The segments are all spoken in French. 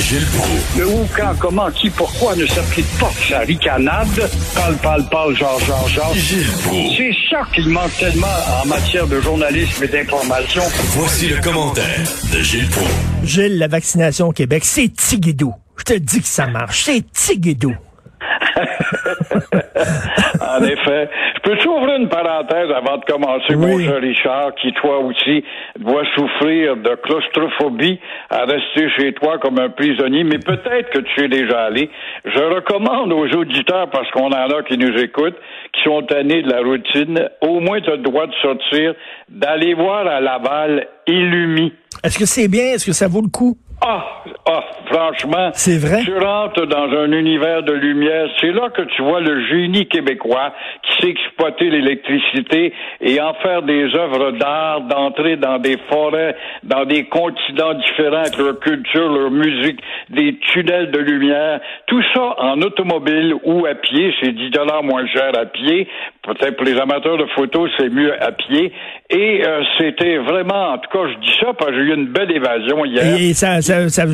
Gilles Proulx. Le où, quand, comment, qui, pourquoi ne s'applique pas sa ricanade? Parle, parle, parle, genre, genre, genre. Gilles Proulx. C'est ça qu'il manque tellement en matière de journalisme et d'information. Voici le commentaire de Gilles Proulx. Gilles, la vaccination au Québec, c'est tiguidou. Je te dis que ça marche. C'est tiguidou. en effet. Je peux t'ouvrir une parenthèse avant de commencer, mon Oui. cher Richard, qui toi aussi doit souffrir de claustrophobie à rester chez toi comme un prisonnier, mais peut-être que tu es déjà allé. Je recommande aux auditeurs, parce qu'on en a qui nous écoutent, qui sont tannés de la routine, au moins tu as le droit de sortir, d'aller voir à Laval Illumi. Est-ce que c'est bien? Est-ce que ça vaut le coup? Ah, ah, franchement. C'est vrai? Tu rentres dans un univers de lumière. C'est là que tu vois le génie québécois qui sait exploiter l'électricité et en faire des œuvres d'art, d'entrer dans des forêts, dans des continents différents avec leur culture, leur musique, des tunnels de lumière. Tout ça en automobile ou à pied. C'est 10 dollars moins cher à pied. Peut-être pour les amateurs de photos, c'est mieux à pied. Et euh, c'était vraiment, en tout cas, je dis ça parce que j'ai eu une belle évasion hier. Et ça, ça, ça,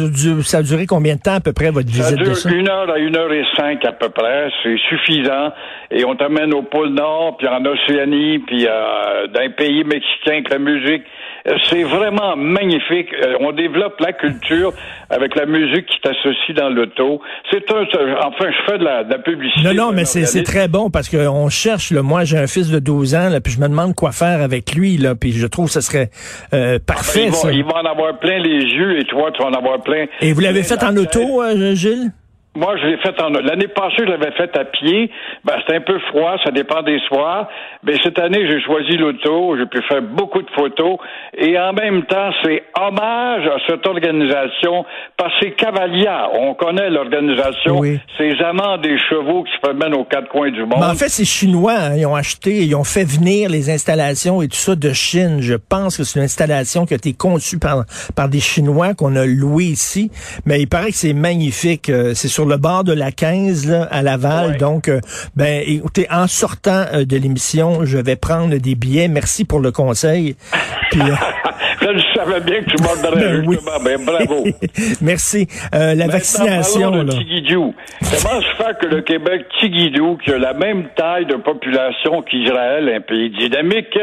ça a duré combien de temps à peu près votre Ça visite de dure ça? une heure à une heure et cinq à peu près. C'est suffisant. Et on t'amène au pôle Nord, puis en Océanie, puis euh, dans un pays mexicain avec la musique. Euh, C'est vraiment magnifique. Euh, on développe la culture avec la musique qui t'associe dans l'auto. C'est un, enfin, je fais de la, de la publicité. Non, non, mais c'est très bon parce qu'on cherche, là, moi j'ai un fils de 12 ans, là, puis je me demande quoi faire avec lui, là, puis je trouve que ce serait euh, parfait, il, va, ça. il va en avoir plein les yeux et toi, tu vas en avoir plein. Et vous l'avez fait en auto, euh, Gilles? Moi, je l'ai fait en l'année passée, je l'avais fait à pied. Ben, c'était un peu froid, ça dépend des soirs. Mais cette année, j'ai choisi l'auto, j'ai pu faire beaucoup de photos. Et en même temps, c'est hommage à cette organisation parce que c'est Cavalia. On connaît l'organisation. Oui. Ces amants des chevaux qui se promènent aux quatre coins du monde. Mais en fait, c'est chinois. hein. Ils ont acheté, ils ont fait venir les installations et tout ça de Chine. Je pense que c'est une installation qui a été conçue par, par des Chinois qu'on a loué ici. Mais il paraît que c'est magnifique. Euh, C'est sur le bord de la 15, là, à Laval. Ouais. Donc, euh, ben, écoutez, en sortant euh, de l'émission, je vais prendre des billets. Merci pour le conseil. Puis, euh, je savais bien que tu m'ordonnerais Ben oui. Ben, bravo. merci. La Maintenant, vaccination, là. Comment se fait que le Québec, Tigidou, qui a la même taille de population qu'Israël, un pays dynamique,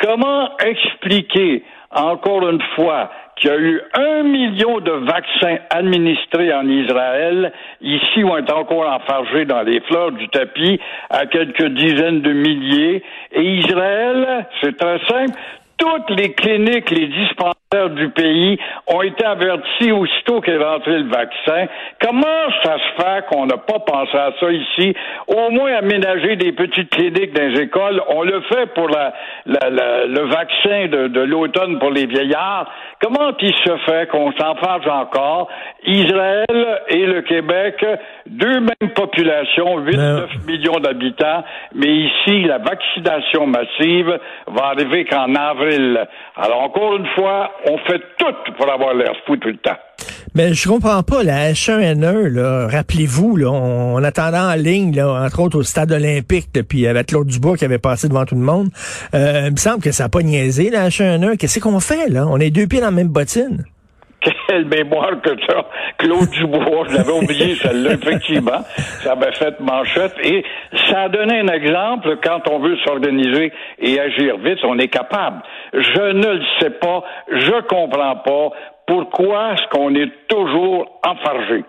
comment expliquer encore une fois qu'il y a eu un million de vaccins administrés en Israël, ici on est encore enfargé dans les fleurs du tapis, à quelques dizaines de milliers, et Israël, c'est très simple, toutes les cliniques, les dispensaires du pays ont été avertis aussitôt qu'est rentré le vaccin. Comment ça se fait qu'on n'a pas pensé à ça ici? Au moins aménager des petites cliniques dans les écoles. On le fait pour la, la- la- le vaccin de, de l'automne pour les vieillards. Comment il se fait qu'on s'en fasse encore? Israël et le Québec, deux mêmes populations, 8-9 Mais- millions d'habitants, mais ici, la vaccination massive va arriver qu'en avril. Alors, encore une fois, on fait tout pour avoir l'air fou tout le temps. Mais je comprends pas, la H1N1, là, rappelez-vous, on, on attendait en ligne, là, entre autres au stade olympique, puis avec Claude Dubois qui avait passé devant tout le monde. Euh, il me semble que ça n'a pas niaisé, la H1N1. Qu'est-ce qu'on fait, là? On est deux pieds dans la même bottine. Quelle mémoire que ça. Claude Dubois, je l'avais oublié, celle-là, effectivement. Ça m'a fait manchette. Et ça a donné un exemple, quand on veut s'organiser et agir vite, on est capable. Je ne le sais pas, je comprends pas pourquoi est-ce qu'on est toujours enfargé.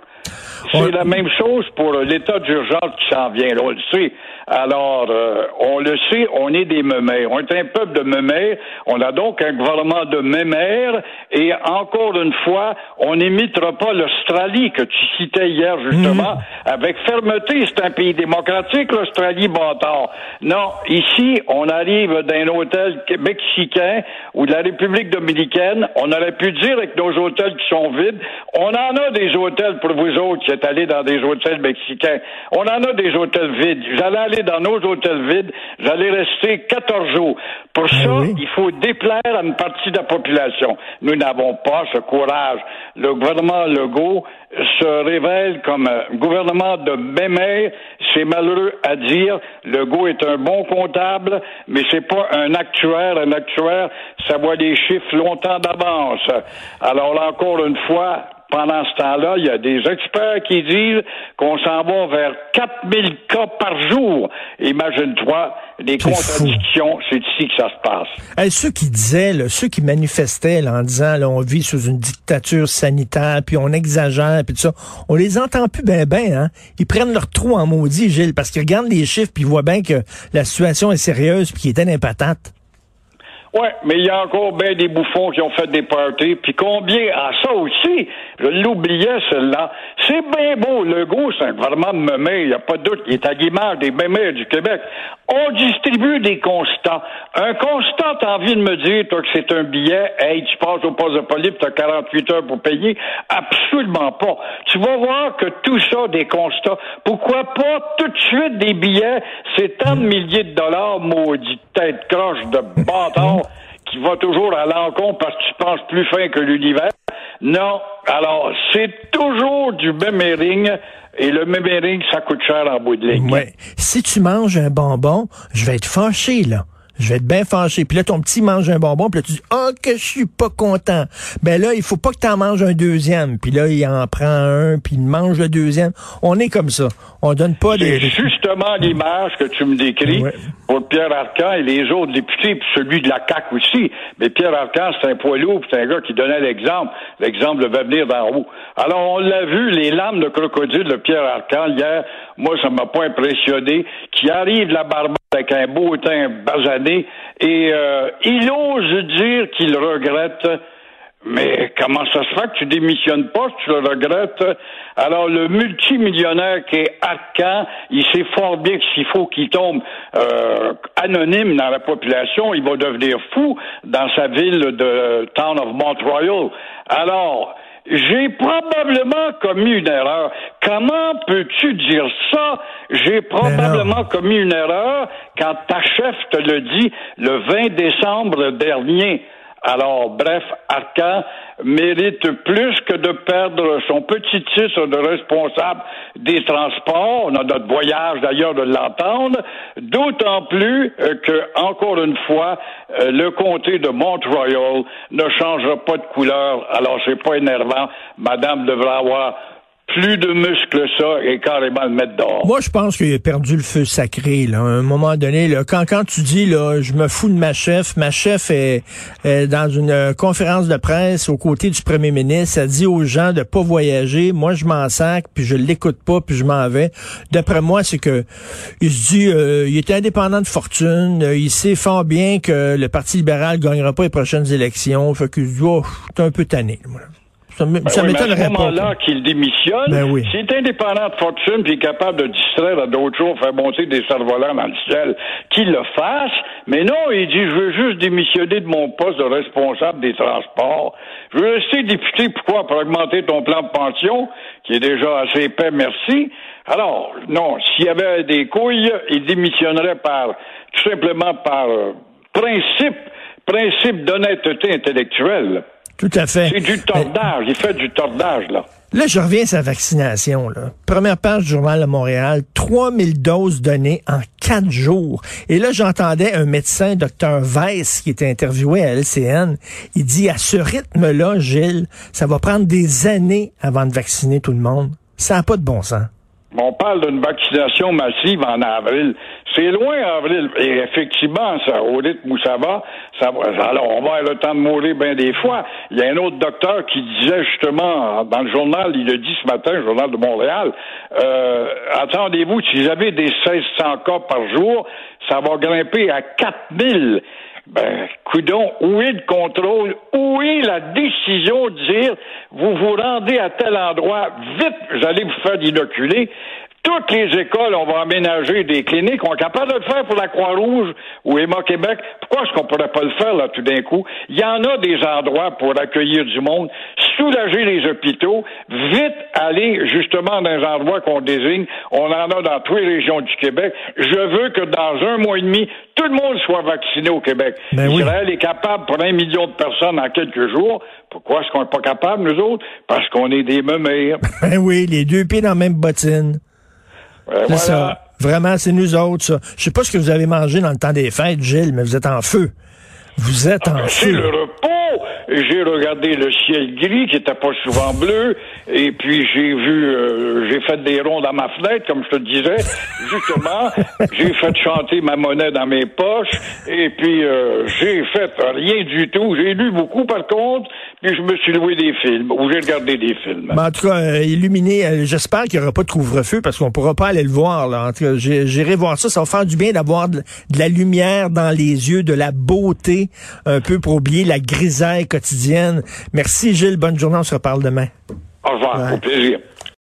C'est On- la même chose pour l'état d'urgence qui s'en vient, là, on le sait. Alors, euh, on le sait, on est des mémères. On est un peuple de mémères. On a donc un gouvernement de mémères. Et encore une fois, on n'imitera pas l'Australie que tu citais hier, justement, avec fermeté. C'est un pays démocratique, l'Australie, bâtard. Non, ici, on arrive d'un hôtel mexicain ou de la République dominicaine. On aurait pu dire avec nos hôtels qui sont vides, on en a des hôtels pour vous autres qui êtes allés dans des hôtels mexicains. On en a des hôtels vides. J'allais aller dans nos hôtels vides. J'allais rester 14 jours. Pour ça, oui. il faut déplaire à une partie de la population. Nous n'avons pas ce courage. Le gouvernement Legault se révèle comme un gouvernement de mémère. C'est malheureux à dire. Legault est un bon comptable, mais c'est pas un actuaire. Un actuaire, ça voit les chiffres longtemps d'avance. Alors là, encore une fois, Pendant ce temps-là, il y a des experts qui disent qu'on s'en va vers 4000 cas par jour. Imagine-toi les contradictions, c'est ici que ça se passe. ceux qui disaient, là, ceux qui manifestaient en disant là, on vit sous une dictature sanitaire, puis on exagère, puis tout ça, on les entend plus ben ben. Hein? Ils prennent leur trou en maudit, Gilles, parce qu'ils regardent les chiffres, puis ils voient bien que la situation est sérieuse, puis qu'ils étaient impatente. Oui, mais il y a encore bien des bouffons qui ont fait des parties. Puis combien, ah ça aussi, je l'oubliais celle-là. C'est bien beau, le goût, c'est vraiment de mémé, il n'y a pas de doute, il est à l'image des mémés du Québec. On distribue des constats. Un constat, t'as envie de me dire, toi, que c'est un billet, hey, tu passes au poste de police, t'as 48 heures pour payer. Absolument pas. Tu vas voir que tout ça, des constats, pourquoi pas tout de suite des billets, c'est tant de milliers de dollars, maudit tête croche de bâtard qui va toujours à l'encontre parce que tu penses plus fin que l'univers. Non. Alors, c'est toujours du mémering. Et le mémering, ça coûte cher en bout de. Si tu manges un bonbon, je vais être fâché, là je vais être bien fâché. Puis là, ton petit mange un bonbon, puis là, tu dis, oh, que je suis pas content. Ben là, il faut pas que tu en manges un deuxième. Puis là, il en prend un, puis il mange le deuxième. On est comme ça. On donne pas des... C'est justement l'image que tu me décris pour Pierre Arcan et les autres députés, puis celui de la CAQ aussi. Mais Pierre Arcan, c'est un poids lourd, c'est un gars qui donnait l'exemple. L'exemple va venir d'en haut. Alors, on l'a vu, les lames de crocodile de Pierre Arcan, hier, moi, ça m'a pas impressionné, qui arrive la barbe avec un beau teint basané, et euh, il ose dire qu'il regrette mais comment ça se fait que tu démissionnes pas, tu le regrettes? Alors, le multimillionnaire qui est Arcan, il sait fort bien que s'il faut qu'il tombe euh, anonyme dans la population, il va devenir fou dans sa ville de Town of Montreal. Alors, j'ai probablement commis une erreur. Comment peux-tu dire ça? J'ai probablement commis une erreur quand ta chef te le dit le 20 décembre dernier. Alors, bref, Arcan mérite plus que de perdre son petit titre de responsable des transports. On a notre voyage d'ailleurs de l'entendre. D'autant plus euh, que, encore une fois, euh, le comté de Mont-Royal ne changera pas de couleur. Alors, c'est pas énervant. Madame devra avoir plus de muscles ça et carrément le mettre dehors. Moi, je pense qu'il a perdu le feu sacré. Là. À un moment donné, là, quand, quand tu dis là, je me fous de ma chef, ma chef est, dans une conférence de presse aux côtés du premier ministre, elle dit aux gens de pas voyager. Moi, je m'en sac, puis je l'écoute pas, puis je m'en vais. D'après moi, c'est que il se dit, euh, il est indépendant de fortune, euh, il sait fort bien que le Parti libéral gagnera pas les prochaines élections. Fait dit, oh, un peu tanné. Moi. Ça, ben à ce moment-là qu'il démissionne, ben s'il est indépendant de fortune puis capable de distraire à d'autres jours, faire monter des cerfs-volants dans le ciel, qu'il le fasse. Mais non, il dit, je veux juste démissionner de mon poste de responsable des transports. Je veux rester député, pourquoi? Pour augmenter ton plan de pension, qui est déjà assez épais, merci. Alors, non, s'il y avait des couilles, il démissionnerait par, tout simplement par euh, principe, principe d'honnêteté intellectuelle. Tout à fait. C'est du tordage. Il fait du tordage, là. Là, je reviens à sa vaccination. Là. Première page du journal de Montréal, 3000 doses données en quatre jours. Et là, j'entendais un médecin, docteur Weiss, qui était interviewé à LCN. Il dit, à ce rythme-là, Gilles, ça va prendre des années avant de vacciner tout le monde. Ça n'a pas de bon sens. On parle d'une vaccination massive en avril. C'est loin, avril. Et effectivement, ça, au rythme où ça va, ça alors on va avoir le temps de mourir bien des fois. Il y a un autre docteur qui disait justement dans le journal, il a dit ce matin, le journal de Montréal, euh, attendez-vous, si vous avez des 1600 cas par jour, ça va grimper à 4000. Ben, coudon, où est le contrôle? Où est la décision de dire, vous vous rendez à tel endroit, vite, vous allez vous faire inoculer? Toutes les écoles, on va aménager des cliniques. On est capable de le faire pour la Croix-Rouge ou Emma Québec. Pourquoi est-ce qu'on pourrait pas le faire, là, tout d'un coup? Il y en a des endroits pour accueillir du monde, soulager les hôpitaux, vite aller justement dans les endroits qu'on désigne. On en a dans toutes les régions du Québec. Je veux que dans un mois et demi, tout le monde soit vacciné au Québec. Ben Israël est capable pour un million de personnes en quelques jours. Pourquoi est-ce qu'on n'est pas capable, nous autres? Parce qu'on est des meumères. Ben oui, les deux pieds dans la même bottine. C'est ça. Vraiment, c'est nous autres, ça. Je sais pas ce que vous avez mangé dans le temps des fêtes, Gilles, mais vous êtes en feu. Vous êtes en ah, feu. C'est le repos. J'ai regardé le ciel gris qui était pas souvent bleu, et puis j'ai vu, euh, j'ai fait des ronds dans ma fenêtre, comme je te disais. Justement, j'ai fait chanter ma monnaie dans mes poches, et puis euh, j'ai fait rien du tout. J'ai lu beaucoup par contre, puis je me suis loué des films, ou j'ai regardé des films. en tout cas, euh, illuminé, euh, j'espère qu'il n'y aura pas de couvre-feu parce qu'on pourra pas aller le voir. Là. En tout cas, j'irai voir ça. Ça va faire du bien d'avoir de, la lumière dans les yeux, de la beauté, un peu pour oublier la grisaille quotidienne. Merci Gilles, bonne journée, on se reparle demain. Au revoir, au plaisir.